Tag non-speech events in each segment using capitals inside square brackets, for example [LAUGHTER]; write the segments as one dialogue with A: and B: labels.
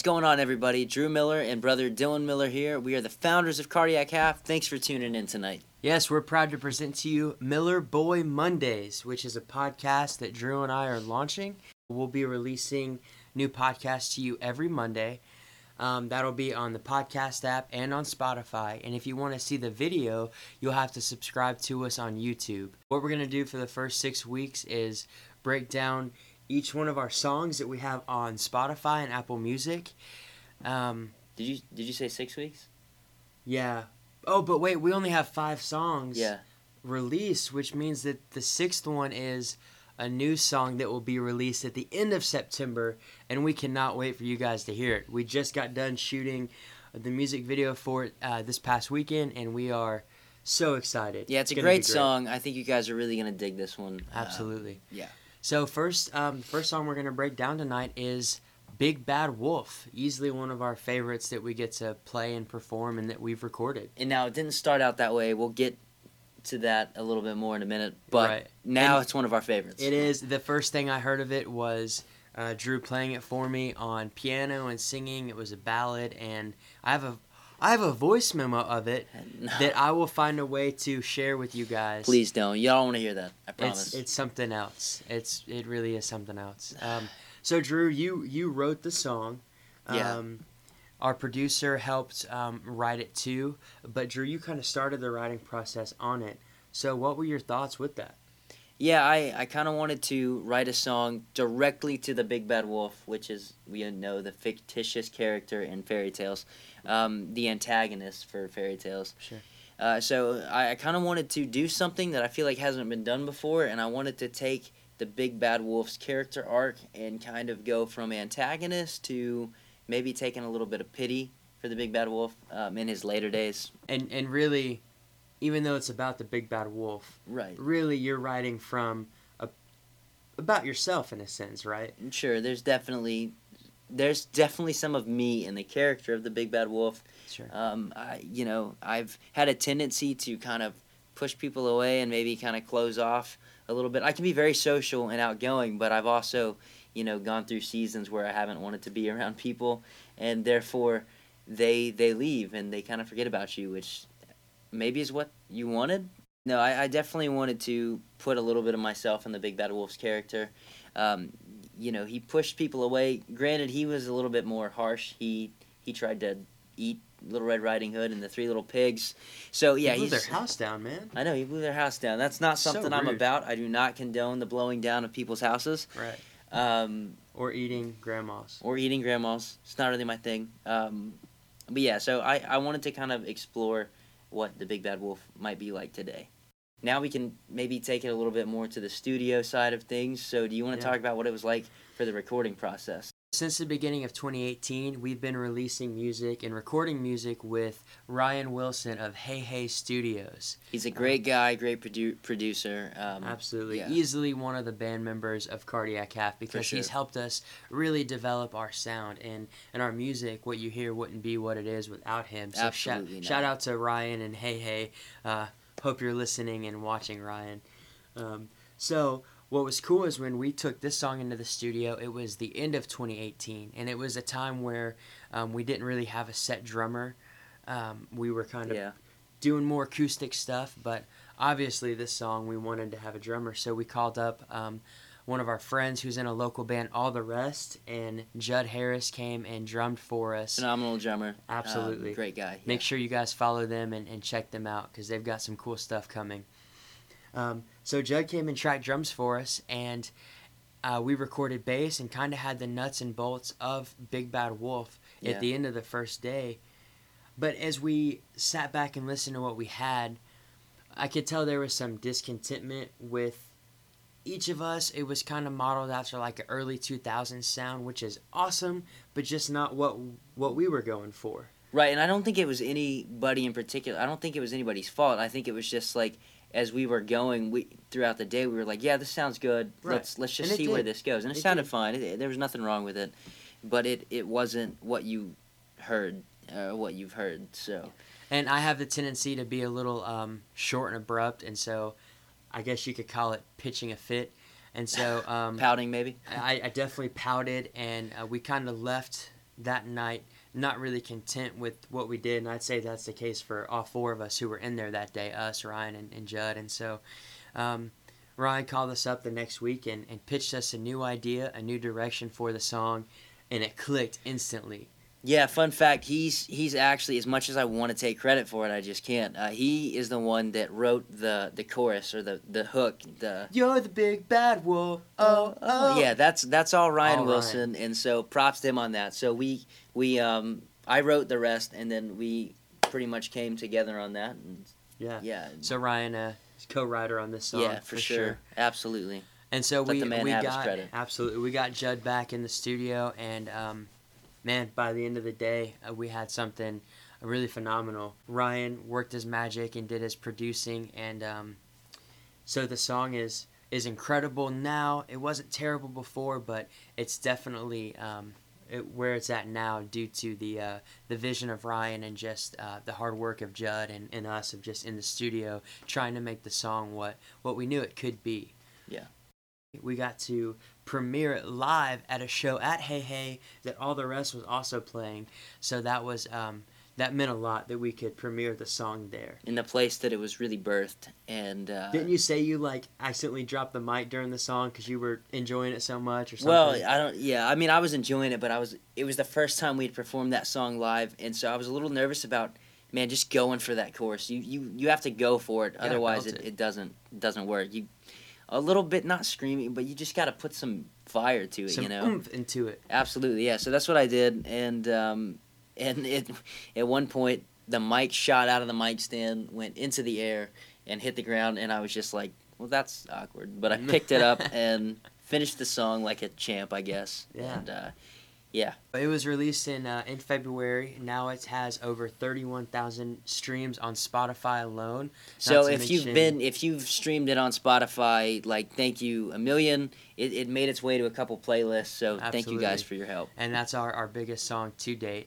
A: What's going on, everybody? Drew Miller and brother Dylan Miller here. We are the founders of Cardiac Half. Thanks for tuning in tonight.
B: Yes, we're proud to present to you Miller Boy Mondays, which is a podcast that Drew and I are launching. We'll be releasing new podcasts to you every Monday. Um, that'll be on the podcast app and on Spotify. And if you want to see the video, you'll have to subscribe to us on YouTube. What we're going to do for the first six weeks is break down each one of our songs that we have on Spotify and Apple Music. Um,
A: Did you did you say six weeks?
B: yeah. Oh, but wait, we only have five songs
A: Yeah.
B: released, which means that the sixth one is a new song that will be released at the end of September, and we cannot wait for you guys to hear it. We just got done shooting the music video for it uh, this past weekend, and we are so excited.
A: Yeah, it's a
B: gonna
A: great song. I think you guys are really gonna dig this one. Uh,
B: Absolutely.
A: yeah.
B: So first, um, first song we're gonna break down tonight is "Big Bad Wolf." Easily one of our favorites that we get to play and perform, and that we've recorded.
A: and now it didn't start out that way. We'll get to that a little bit more in a minute. But
B: Right.
A: now
B: And
A: it's one of our favorites.
B: It is. The first thing I heard of it was uh, Drew playing it for me on piano and singing. It was a ballad, and I have a I have a voice memo of it
A: No.
B: that I will find a way to share with you guys.
A: Please don't. Y'all want to hear that. I promise.
B: It's it's something else. It's it really is something else. Um, so Drew, you you wrote the song.
A: Yeah.
B: Um, our producer helped um, write it too, but Drew, you kind of started the writing process on it. So what were your thoughts with that?
A: Yeah, I, I kind of wanted to write a song directly to the Big Bad Wolf, which is, we know, the fictitious character in fairy tales, um, the antagonist for fairy tales.
B: Sure.
A: Uh, so I, I kind of wanted to do something that I feel like hasn't been done before, and I wanted to take the Big Bad Wolf's character arc and kind of go from antagonist to maybe taking a little bit of pity for the Big Bad Wolf um, in his later days.
B: and and really even though it's about the big bad wolf
A: Right.
B: really you're writing from a, about yourself in a sense right
A: Sure, there's definitely there's definitely some of me in the character of the big bad wolf.
B: sure
A: Um, I, you know, I've had a tendency to kind of push people away and maybe kind of close off a little bit. I can be very social and outgoing, but I've also, you know, gone through seasons where I haven't wanted to be [LAUGHS] around people, and therefore they they leave and they kind of forget about you, which maybe is what you wanted. No, I, I definitely wanted to put a little bit of myself in the Big Bad Wolf's character. Um, you know, he pushed people away. Granted, he was a little bit more harsh. He he tried to eat Little Red Riding Hood and the Three Little Pigs. So yeah,
B: you blew
A: he's
B: their house down man
A: I know he blew their house down. That's not
B: So
A: something I'm about. I do not condone the blowing down of people's houses
B: right
A: um,
B: or eating grandma's
A: or eating grandmas. It's not really my thing. Um, but yeah, so I, I wanted to kind of explore what the Big Bad Wolf might be like today. Now we can maybe take it a little bit more to the studio side of things. So do you want to
B: Yeah.
A: talk about what it was like for the recording process?
B: Since the beginning of 2018 we've been releasing music and recording music with ryan wilson of hey hey studios
A: He's a great guy, great produ- producer. Um,
B: Absolutely.
A: yeah.
B: Easily one of the band members of Cardiac Half because he's helped us really develop our sound and, and our music. What you hear wouldn't be what it is without him. So shout,
A: Absolutely not.
B: shout out to Ryan and Hey Hey. Uh, hope you're listening and watching, Ryan. Um, so what was cool is when we took this song into the studio, it was the end of 2018, and it was a time where um, we didn't really have a set drummer. Um, we were kind of
A: yeah.
B: doing more acoustic stuff, but obviously this song we wanted to have a drummer, so we called up um, one of our friends who's in a local band, All the Rest, and Judd Harris came and drummed for us.
A: Phenomenal drummer. Um,
B: Absolutely.
A: great guy.
B: Make sure you guys follow them and, and check them out because they've got some cool stuff coming. Um, so Judd came and tracked drums for us, and uh, we recorded bass and kind of had the nuts and bolts of Big Bad Wolf
A: Yeah.
B: at the end of the first day. But as we sat back and listened to what we had, I could tell there was some discontentment with each of us. It was kind of modeled after like an early 2000s sound, which is awesome, but just not what what we were going for.
A: Right, and I don't think it was anybody in particular. I don't think it was anybody's fault. I think it was just like as we were going we throughout the day, we were like, "Yeah, this sounds good.
B: Right.
A: Let's let's just see where this goes." And it,
B: It
A: sounded
B: did.
A: fine. It, there was nothing wrong with it, but it it wasn't what you heard, uh, what you've heard. So
B: And I have the tendency to be a little um, short and abrupt, and so I guess you could call it pitching a fit. And so [LAUGHS] um,
A: pouting maybe.
B: I, I definitely pouted, and uh, we kind of left that night not really content with what we did, and I'd say that's the case for all four of us who were in there that day, us, Ryan, and, and Judd. And so um, Ryan called us up the next week and, and pitched us a new idea, a new direction for the song, and it clicked instantly.
A: Yeah, fun fact, he's he's actually as much as I want to take credit for it, I just can't. Uh, he is the one that wrote the the chorus or the the hook, the
B: You're the big bad wolf. Oh, oh.
A: yeah, that's that's all Ryan
B: All
A: Wilson, and so props to him on that. So we we um I wrote the rest, and then we pretty much came together on that, and
B: Yeah.
A: yeah,
B: So Ryan, uh, co-writer on this song.
A: yeah, for, sure. absolutely.
B: And so
A: Let
B: we we got absolutely we got Judd back in the studio, and um, man, by the end of the day, uh, we had something really phenomenal. Ryan worked his magic and did his producing, and um, so the song is is incredible now. It wasn't terrible before, but it's definitely um, it, where it's at now due to the uh, the vision of Ryan and just uh, the hard work of Judd and, and us of just in the studio trying to make the song what what we knew it could be. We got to premiere it live at a show at Hey Hey that all the rest was also playing. So that was um, that meant a lot that we could premiere the song there.
A: In the place that it was really birthed, and uh,
B: Didn't you say you like accidentally dropped the mic during the song because you were enjoying it so much or something?
A: Well, I don't. Yeah, I mean, I was enjoying it, but I was. It was the first time we'd performed that song live, and so I was a little nervous about, man, just going for that chorus. You you you have to go for it, otherwise it,
B: it.
A: it doesn't doesn't work. You, a little bit not screaming, but you just got to put some fire to it.
B: some
A: you know,
B: oomph into it.
A: absolutely, yeah. So that's what I did, and um, [LAUGHS] and it at one point the mic shot out of the mic stand, went into the air, and hit the ground, and I was just like, well, that's awkward, but I picked it up [LAUGHS] and finished the song like a champ, I guess.
B: Yeah.
A: And, uh, yeah.
B: It was released in uh, in February. Now it has over thirty one thousand streams on Spotify alone.
A: So if you've been if you've streamed it on Spotify, like thank you a million. It, it made its way to a couple playlists. So thank you guys for your help.
B: and that's our, our biggest song to date.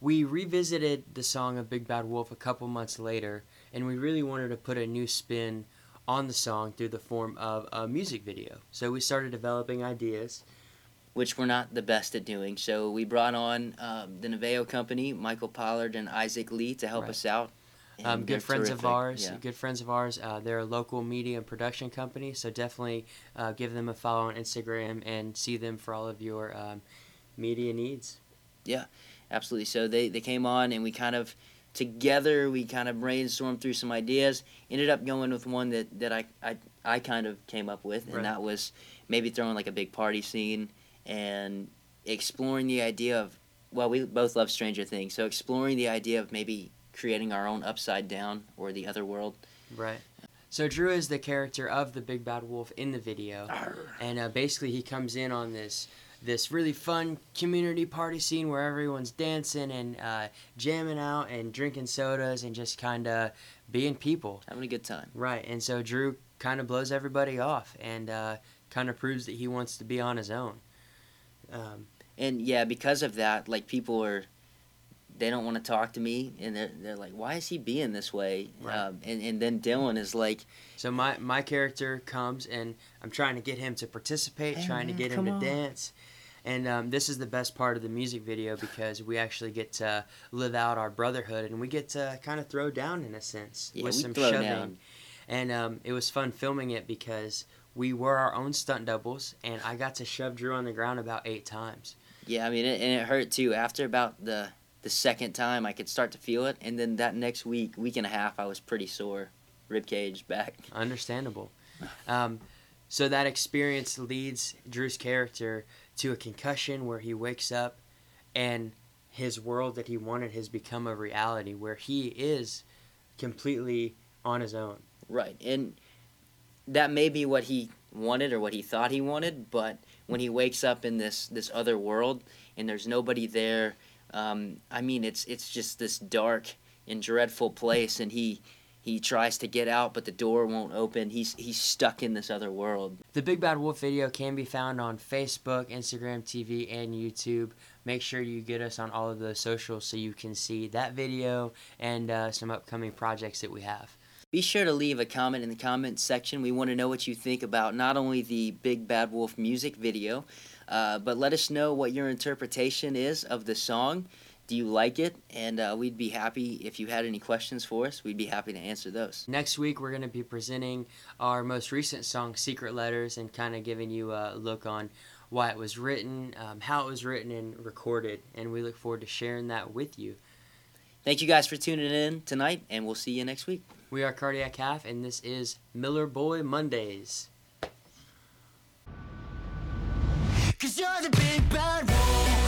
B: We revisited the song of Big Bad Wolf a couple months later, and we really wanted to put a new spin on the song through the form of a music video. So we started developing ideas.
A: Which we're not the best at doing. So we brought on um, the Neveo company, Michael Pollard and Isaac Lee, to help
B: Right.
A: us out.
B: Um, good friends of ours.
A: Yeah.
B: Good friends of ours. Uh, they're a local media and production company, so definitely uh, give them a follow on Instagram and see them for all of your um, media needs.
A: Yeah, absolutely. So they, they came on and we kind of together we kind of brainstormed through some ideas. Ended up going with one that, that I, I I kind of came up with, and
B: Right.
A: that was maybe throwing like a big party scene and exploring the idea of well we both love Stranger Things, so exploring the idea of maybe creating our own upside down or the other world.
B: Right. So Drew is the character of the Big Bad Wolf in the video. and uh, basically he comes in on this this really fun community party scene where everyone's dancing and uh, jamming out and drinking sodas and just kind of being people
A: Having a good time.
B: right and so drew kind of blows everybody off and uh, kind of proves that he wants to be on his own um,
A: And yeah, because of that, like people are, they don't want to talk to me, and they're, they're like, why is he being this way?
B: Right.
A: Um, and and then Dylan is like,
B: so my, my character comes and i'm trying to get him to participate
A: Hey,
B: trying to get him to
A: on.
B: dance and um, this is the best part of the music video because we actually get to live out our brotherhood and we get to kind of throw down in a sense
A: yeah,
B: with
A: we
B: some
A: throw
B: shoving.
A: down.
B: And um, it was fun filming it because we were our own stunt doubles, and I got to shove Drew on the ground about eight times.
A: Yeah, I mean, it, and it hurt too. After about the the second time, I could start to feel it, and then that next week, week and a half, I was pretty sore, rib cage back.
B: Understandable. Um, so that experience leads Drew's character to a concussion where he wakes up, and his world that he wanted has become a reality where he is completely on his own.
A: Right, and that may be what he wanted or what he thought he wanted, but when he wakes up in this this other world and there's nobody there, um, I mean, it's it's just this dark and dreadful place, and he he tries to get out, but the door won't open. He's he's stuck in this other world.
B: The Big Bad Wolf video can be found on Facebook, Instagram TV, and YouTube. Make sure you get us on all of those socials so you can see that video and uh, some upcoming projects that we have.
A: Be sure to leave a comment in the comments section. We want to know what you think about not only the Big Bad Wolf music video, uh, but let us know what your interpretation is of the song. Do you like it? And uh, we'd be happy if you had any questions for us. We'd be happy to answer those.
B: Next week, we're going to be presenting our most recent song, Secret Letters, and kind of giving you a look on why it was written, um, how it was written and recorded. And we look forward to sharing that with you.
A: Thank you guys for tuning in tonight, and we'll see you next week.
B: We are Cardiac Half, and this is Miller Boy Mondays. Cause you're the big bad wolf.